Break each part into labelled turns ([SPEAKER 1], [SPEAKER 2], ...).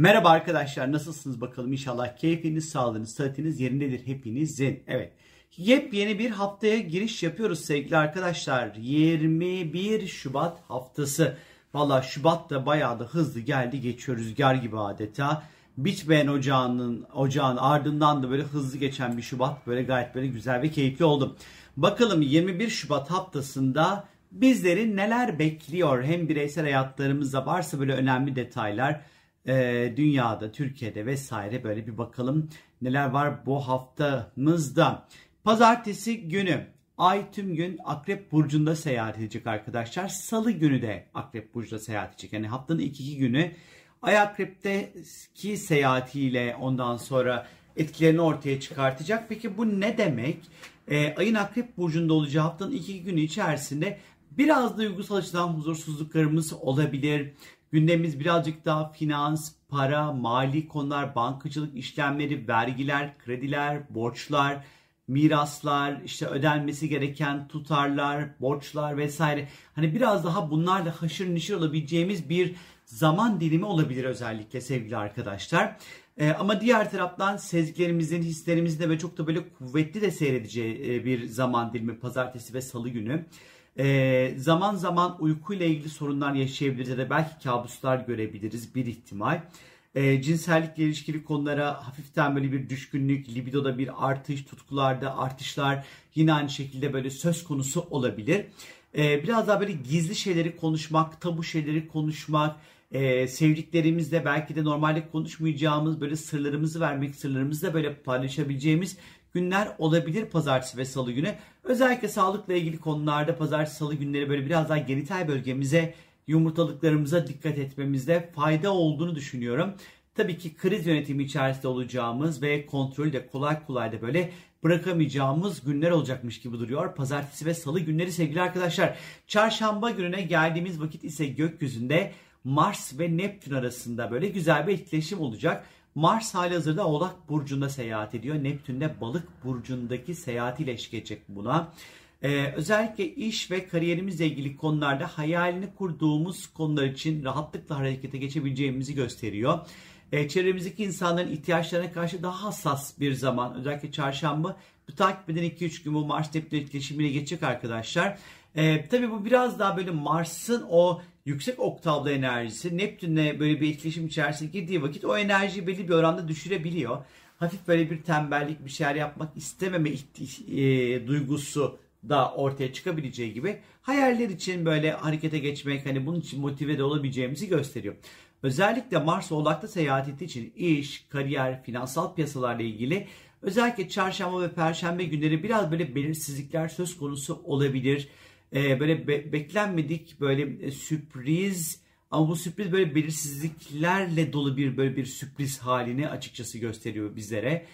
[SPEAKER 1] Merhaba arkadaşlar nasılsınız bakalım inşallah keyfiniz, sağlığınız, sıhhatiniz yerindedir hepinizin. Evet yepyeni bir haftaya giriş yapıyoruz sevgili arkadaşlar. 21 Şubat haftası. Valla Şubat da bayağı da hızlı geldi geçiyor rüzgar gibi adeta. Bitmeyen ocağının ocağın ardından da böyle hızlı geçen bir Şubat böyle gayet böyle güzel ve keyifli oldu. Bakalım 21 Şubat haftasında bizleri neler bekliyor? Hem bireysel hayatlarımızda varsa böyle önemli detaylar e, dünyada, Türkiye'de vesaire böyle bir bakalım neler var bu haftamızda. Pazartesi günü Ay tüm gün Akrep Burcu'nda seyahat edecek arkadaşlar. Salı günü de Akrep Burcu'da seyahat edecek. Yani haftanın iki, iki günü Ay Akrep'teki seyahatiyle ondan sonra etkilerini ortaya çıkartacak. Peki bu ne demek? Ee, ayın Akrep Burcu'nda olacağı haftanın iki günü içerisinde biraz duygusal açıdan huzursuzluklarımız olabilir. Gündemimiz birazcık daha finans, para, mali konular, bankacılık işlemleri, vergiler, krediler, borçlar, miraslar, işte ödenmesi gereken tutarlar, borçlar vesaire. Hani biraz daha bunlarla haşır neşir olabileceğimiz bir zaman dilimi olabilir özellikle sevgili arkadaşlar. Ee, ama diğer taraftan sezgilerimizin, hislerimizin de ve çok da böyle kuvvetli de seyredeceği e, bir zaman dilimi pazartesi ve salı günü. Ee, zaman zaman uykuyla ilgili sorunlar yaşayabiliriz ya da belki kabuslar görebiliriz bir ihtimal. Ee, cinsellikle ilişkili konulara hafiften böyle bir düşkünlük, libidoda bir artış, tutkularda artışlar yine aynı şekilde böyle söz konusu olabilir. Ee, biraz daha böyle gizli şeyleri konuşmak, tabu şeyleri konuşmak, e, sevdiklerimizle belki de normalde konuşmayacağımız böyle sırlarımızı vermek, sırlarımızı da böyle paylaşabileceğimiz günler olabilir pazartesi ve salı günü. Özellikle sağlıkla ilgili konularda pazartesi salı günleri böyle biraz daha genital bölgemize, yumurtalıklarımıza dikkat etmemizde fayda olduğunu düşünüyorum. Tabii ki kriz yönetimi içerisinde olacağımız ve kontrolü de kolay kolay da böyle bırakamayacağımız günler olacakmış gibi duruyor. Pazartesi ve salı günleri sevgili arkadaşlar. Çarşamba gününe geldiğimiz vakit ise gökyüzünde Mars ve Neptün arasında böyle güzel bir etkileşim olacak. Mars halihazırda Oğlak Burcu'nda seyahat ediyor. Neptün de Balık Burcu'ndaki seyahatiyle eşlik edecek buna. Ee, özellikle iş ve kariyerimizle ilgili konularda hayalini kurduğumuz konular için rahatlıkla harekete geçebileceğimizi gösteriyor. Ee, çevremizdeki insanların ihtiyaçlarına karşı daha hassas bir zaman özellikle çarşamba bu takip eden 2-3 gün bu Mars Neptün etkileşimiyle geçecek arkadaşlar. Ee, tabii bu biraz daha böyle Mars'ın o yüksek oktavlı enerjisi Neptün'le böyle bir etkileşim içerisine girdiği vakit o enerjiyi belli bir oranda düşürebiliyor. Hafif böyle bir tembellik bir şeyler yapmak istememe e, duygusu da ortaya çıkabileceği gibi hayaller için böyle harekete geçmek hani bunun için motive de olabileceğimizi gösteriyor. Özellikle Mars Oğlak'ta seyahat ettiği için iş, kariyer, finansal piyasalarla ilgili özellikle çarşamba ve perşembe günleri biraz böyle belirsizlikler söz konusu olabilir e, böyle be, beklenmedik böyle e, sürpriz ama bu sürpriz böyle belirsizliklerle dolu bir böyle bir sürpriz halini açıkçası gösteriyor bizlere.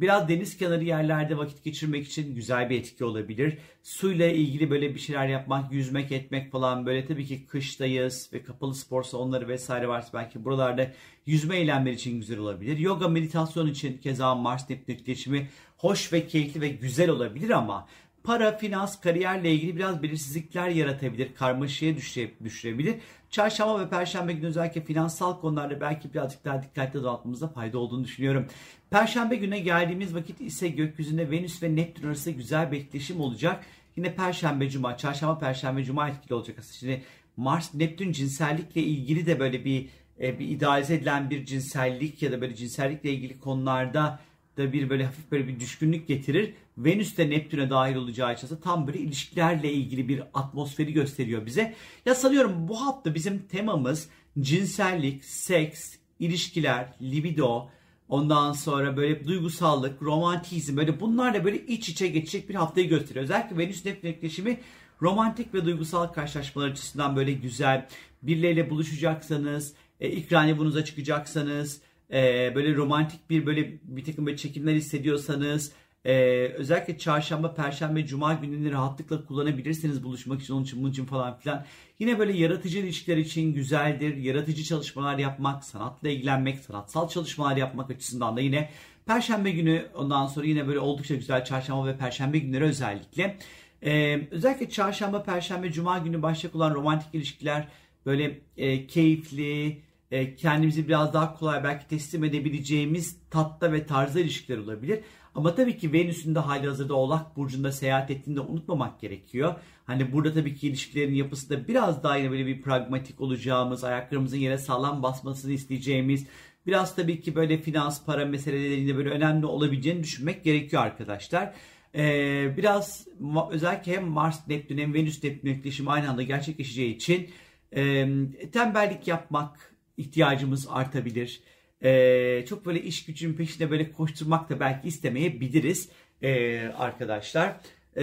[SPEAKER 1] Biraz deniz kenarı yerlerde vakit geçirmek için güzel bir etki olabilir. Suyla ilgili böyle bir şeyler yapmak, yüzmek, etmek falan böyle tabii ki kıştayız ve kapalı spor salonları vesaire varsa belki buralarda yüzme eylemleri için güzel olabilir. Yoga, meditasyon için keza Mars Neptün etkileşimi hoş ve keyifli ve güzel olabilir ama para, finans, kariyerle ilgili biraz belirsizlikler yaratabilir, karmaşaya düşürebilir. Çarşamba ve perşembe günü özellikle finansal konularda belki birazcık daha dikkatli dağıtmamızda fayda olduğunu düşünüyorum. Perşembe güne geldiğimiz vakit ise gökyüzünde Venüs ve Neptün arasında güzel bir etkileşim olacak. Yine perşembe, cuma, çarşamba, perşembe, cuma etkili olacak aslında. Şimdi Mars, Neptün cinsellikle ilgili de böyle bir, e, bir idealize edilen bir cinsellik ya da böyle cinsellikle ilgili konularda da bir böyle hafif böyle bir düşkünlük getirir. Venüs de Neptün'e dahil olacağı için tam böyle ilişkilerle ilgili bir atmosferi gösteriyor bize. Ya sanıyorum bu hafta bizim temamız cinsellik, seks, ilişkiler, libido, ondan sonra böyle duygusallık, romantizm böyle bunlarla böyle iç içe geçecek bir haftayı gösteriyor. Özellikle Venüs Neptün etkileşimi romantik ve duygusal karşılaşmalar açısından böyle güzel. Birileriyle buluşacaksanız, e, ilk randevunuza çıkacaksanız, e, böyle romantik bir böyle bir takım böyle çekimler hissediyorsanız, ee, özellikle çarşamba, perşembe, cuma günlerini rahatlıkla kullanabilirsiniz buluşmak için, onun için, bunun için falan filan. Yine böyle yaratıcı ilişkiler için güzeldir. Yaratıcı çalışmalar yapmak, sanatla ilgilenmek, sanatsal çalışmalar yapmak açısından da yine perşembe günü ondan sonra yine böyle oldukça güzel çarşamba ve perşembe günleri özellikle. Ee, özellikle çarşamba, perşembe, cuma günü başlayacak olan romantik ilişkiler böyle e, keyifli, kendimizi biraz daha kolay belki teslim edebileceğimiz tatta ve tarzda ilişkiler olabilir. Ama tabii ki Venüs'ün de hali hazırda Oğlak Burcu'nda seyahat ettiğini de unutmamak gerekiyor. Hani burada tabii ki ilişkilerin yapısı da biraz daha yine böyle bir pragmatik olacağımız, ayaklarımızın yere sağlam basmasını isteyeceğimiz, biraz tabii ki böyle finans, para meselelerinde böyle önemli olabileceğini düşünmek gerekiyor arkadaşlar. Ee, biraz özellikle hem Mars Neptün hem Venüs Neptün etkileşimi aynı anda gerçekleşeceği için e, tembellik yapmak ihtiyacımız artabilir ee, çok böyle iş gücün peşinde böyle koşturmak da belki istemeyebiliriz ee, arkadaşlar. Ee,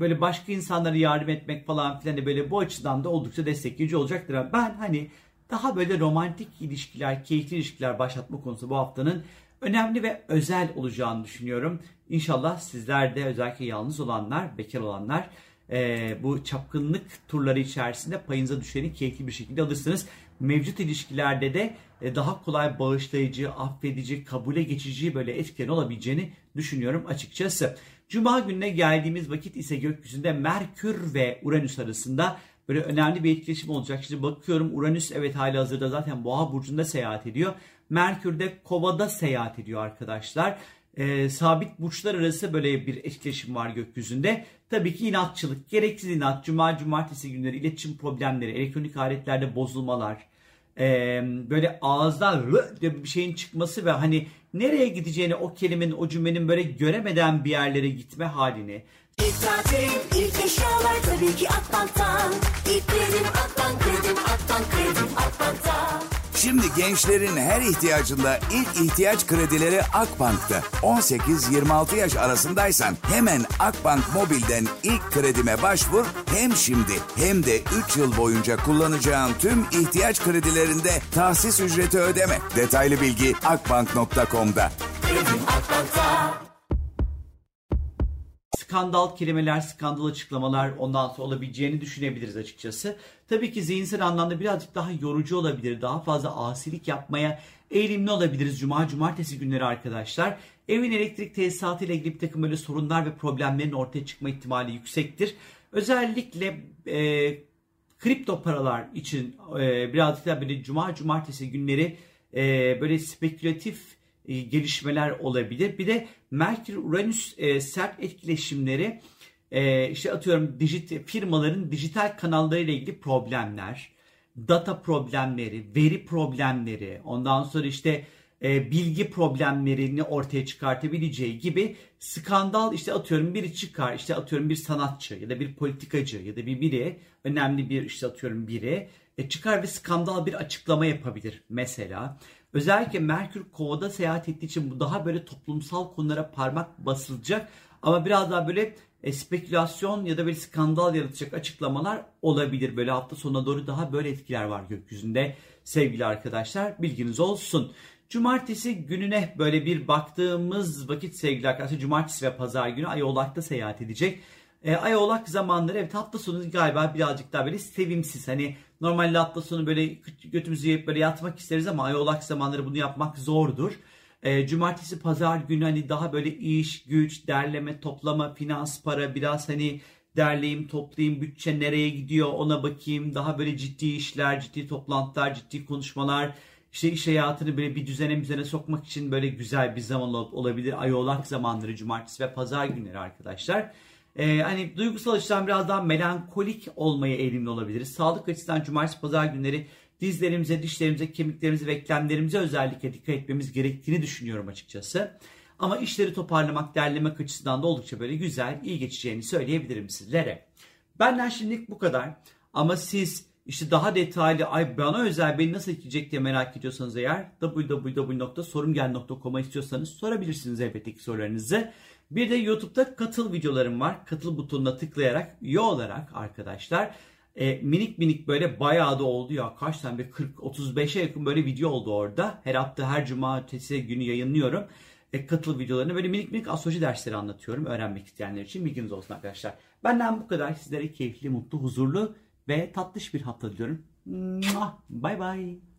[SPEAKER 1] böyle başka insanlara yardım etmek falan filan da böyle bu açıdan da oldukça destekleyici olacaktır. Ben hani daha böyle romantik ilişkiler, keyifli ilişkiler başlatma konusu bu haftanın önemli ve özel olacağını düşünüyorum. İnşallah sizler de özellikle yalnız olanlar, bekar olanlar e, bu çapkınlık turları içerisinde payınıza düşeni keyifli bir şekilde alırsınız mevcut ilişkilerde de e, daha kolay bağışlayıcı, affedici, kabule geçici böyle etkilerin olabileceğini düşünüyorum açıkçası. Cuma gününe geldiğimiz vakit ise gökyüzünde Merkür ve Uranüs arasında böyle önemli bir etkileşim olacak. Şimdi bakıyorum Uranüs evet hali hazırda zaten Boğa burcunda seyahat ediyor. Merkür de Kova'da seyahat ediyor arkadaşlar. Ee, sabit burçlar arası böyle bir etkileşim var gökyüzünde. Tabii ki inatçılık, gereksiz inat, cuma, cumartesi günleri iletişim problemleri, elektronik aletlerde bozulmalar, e, böyle ağızdan bir şeyin çıkması ve hani nereye gideceğini o kelimenin o cümlenin böyle göremeden bir yerlere gitme halini. İlk tatil, ilk eşyalar tabii ki Akbank'tan. İlk kredim Akbank, kredim
[SPEAKER 2] Akbank, kredim Akbank'tan. Şimdi gençlerin her ihtiyacında ilk ihtiyaç kredileri Akbank'ta. 18-26 yaş arasındaysan hemen Akbank Mobil'den ilk kredime başvur. Hem şimdi hem de 3 yıl boyunca kullanacağın tüm ihtiyaç kredilerinde tahsis ücreti ödeme. Detaylı bilgi akbank.com'da. Akbank'ta
[SPEAKER 1] skandal kelimeler, skandal açıklamalar ondan sonra olabileceğini düşünebiliriz açıkçası. Tabii ki zihinsel anlamda birazcık daha yorucu olabilir. Daha fazla asilik yapmaya eğilimli olabiliriz Cuma, Cumartesi günleri arkadaşlar. Evin elektrik tesisatı ile ilgili bir takım böyle sorunlar ve problemlerin ortaya çıkma ihtimali yüksektir. Özellikle e, kripto paralar için e, birazcık daha böyle Cuma, Cumartesi günleri e, böyle spekülatif e, gelişmeler olabilir. Bir de Merkür-Uranüs e, sert etkileşimleri e, işte atıyorum dijit, firmaların dijital kanalları ile ilgili problemler, data problemleri, veri problemleri, ondan sonra işte e, bilgi problemlerini ortaya çıkartabileceği gibi skandal işte atıyorum biri çıkar işte atıyorum bir sanatçı ya da bir politikacı ya da bir biri önemli bir işte atıyorum biri e, çıkar ve skandal bir açıklama yapabilir mesela. Özellikle Merkür Kova'da seyahat ettiği için bu daha böyle toplumsal konulara parmak basılacak ama biraz daha böyle e, spekülasyon ya da bir skandal yaratacak açıklamalar olabilir. Böyle hafta sonuna doğru daha böyle etkiler var gökyüzünde sevgili arkadaşlar bilginiz olsun. Cumartesi gününe böyle bir baktığımız vakit sevgili arkadaşlar cumartesi ve pazar günü Ay Oğlak'ta seyahat edecek. E, Ay Oğlak zamanları evet hafta sonu galiba birazcık daha böyle sevimsiz. Hani normalde hafta sonu böyle götümüzü yiyip böyle yatmak isteriz ama Ay Oğlak zamanları bunu yapmak zordur. E, cumartesi pazar günü hani daha böyle iş, güç, derleme, toplama, finans, para biraz hani derleyeyim, toplayayım, bütçe nereye gidiyor ona bakayım. Daha böyle ciddi işler, ciddi toplantılar, ciddi konuşmalar. İşte iş hayatını böyle bir düzene düzene sokmak için böyle güzel bir zaman olabilir. Ay Oğlak zamanları cumartesi ve pazar günleri arkadaşlar. Ee, hani duygusal açıdan biraz daha melankolik olmaya eğilimli olabiliriz. Sağlık açısından cumartesi pazar günleri dizlerimize, dişlerimize, kemiklerimize ve eklemlerimize özellikle dikkat etmemiz gerektiğini düşünüyorum açıkçası. Ama işleri toparlamak, derlemek açısından da oldukça böyle güzel, iyi geçeceğini söyleyebilirim sizlere. Benden şimdilik bu kadar. Ama siz işte daha detaylı, ay bana özel beni nasıl etkileyecek diye merak ediyorsanız eğer www.sorumgel.com'a istiyorsanız sorabilirsiniz elbette ki sorularınızı. Bir de YouTube'da katıl videolarım var. Katıl butonuna tıklayarak üye olarak arkadaşlar e, minik minik böyle bayağı da oldu ya kaç tane bir 40-35'e yakın böyle video oldu orada. Her hafta her cumartesi günü yayınlıyorum. E, katıl videolarını böyle minik minik astroloji dersleri anlatıyorum öğrenmek isteyenler için bilginiz olsun arkadaşlar. Benden bu kadar sizlere keyifli, mutlu, huzurlu ve tatlış bir hafta diliyorum. Bay bay.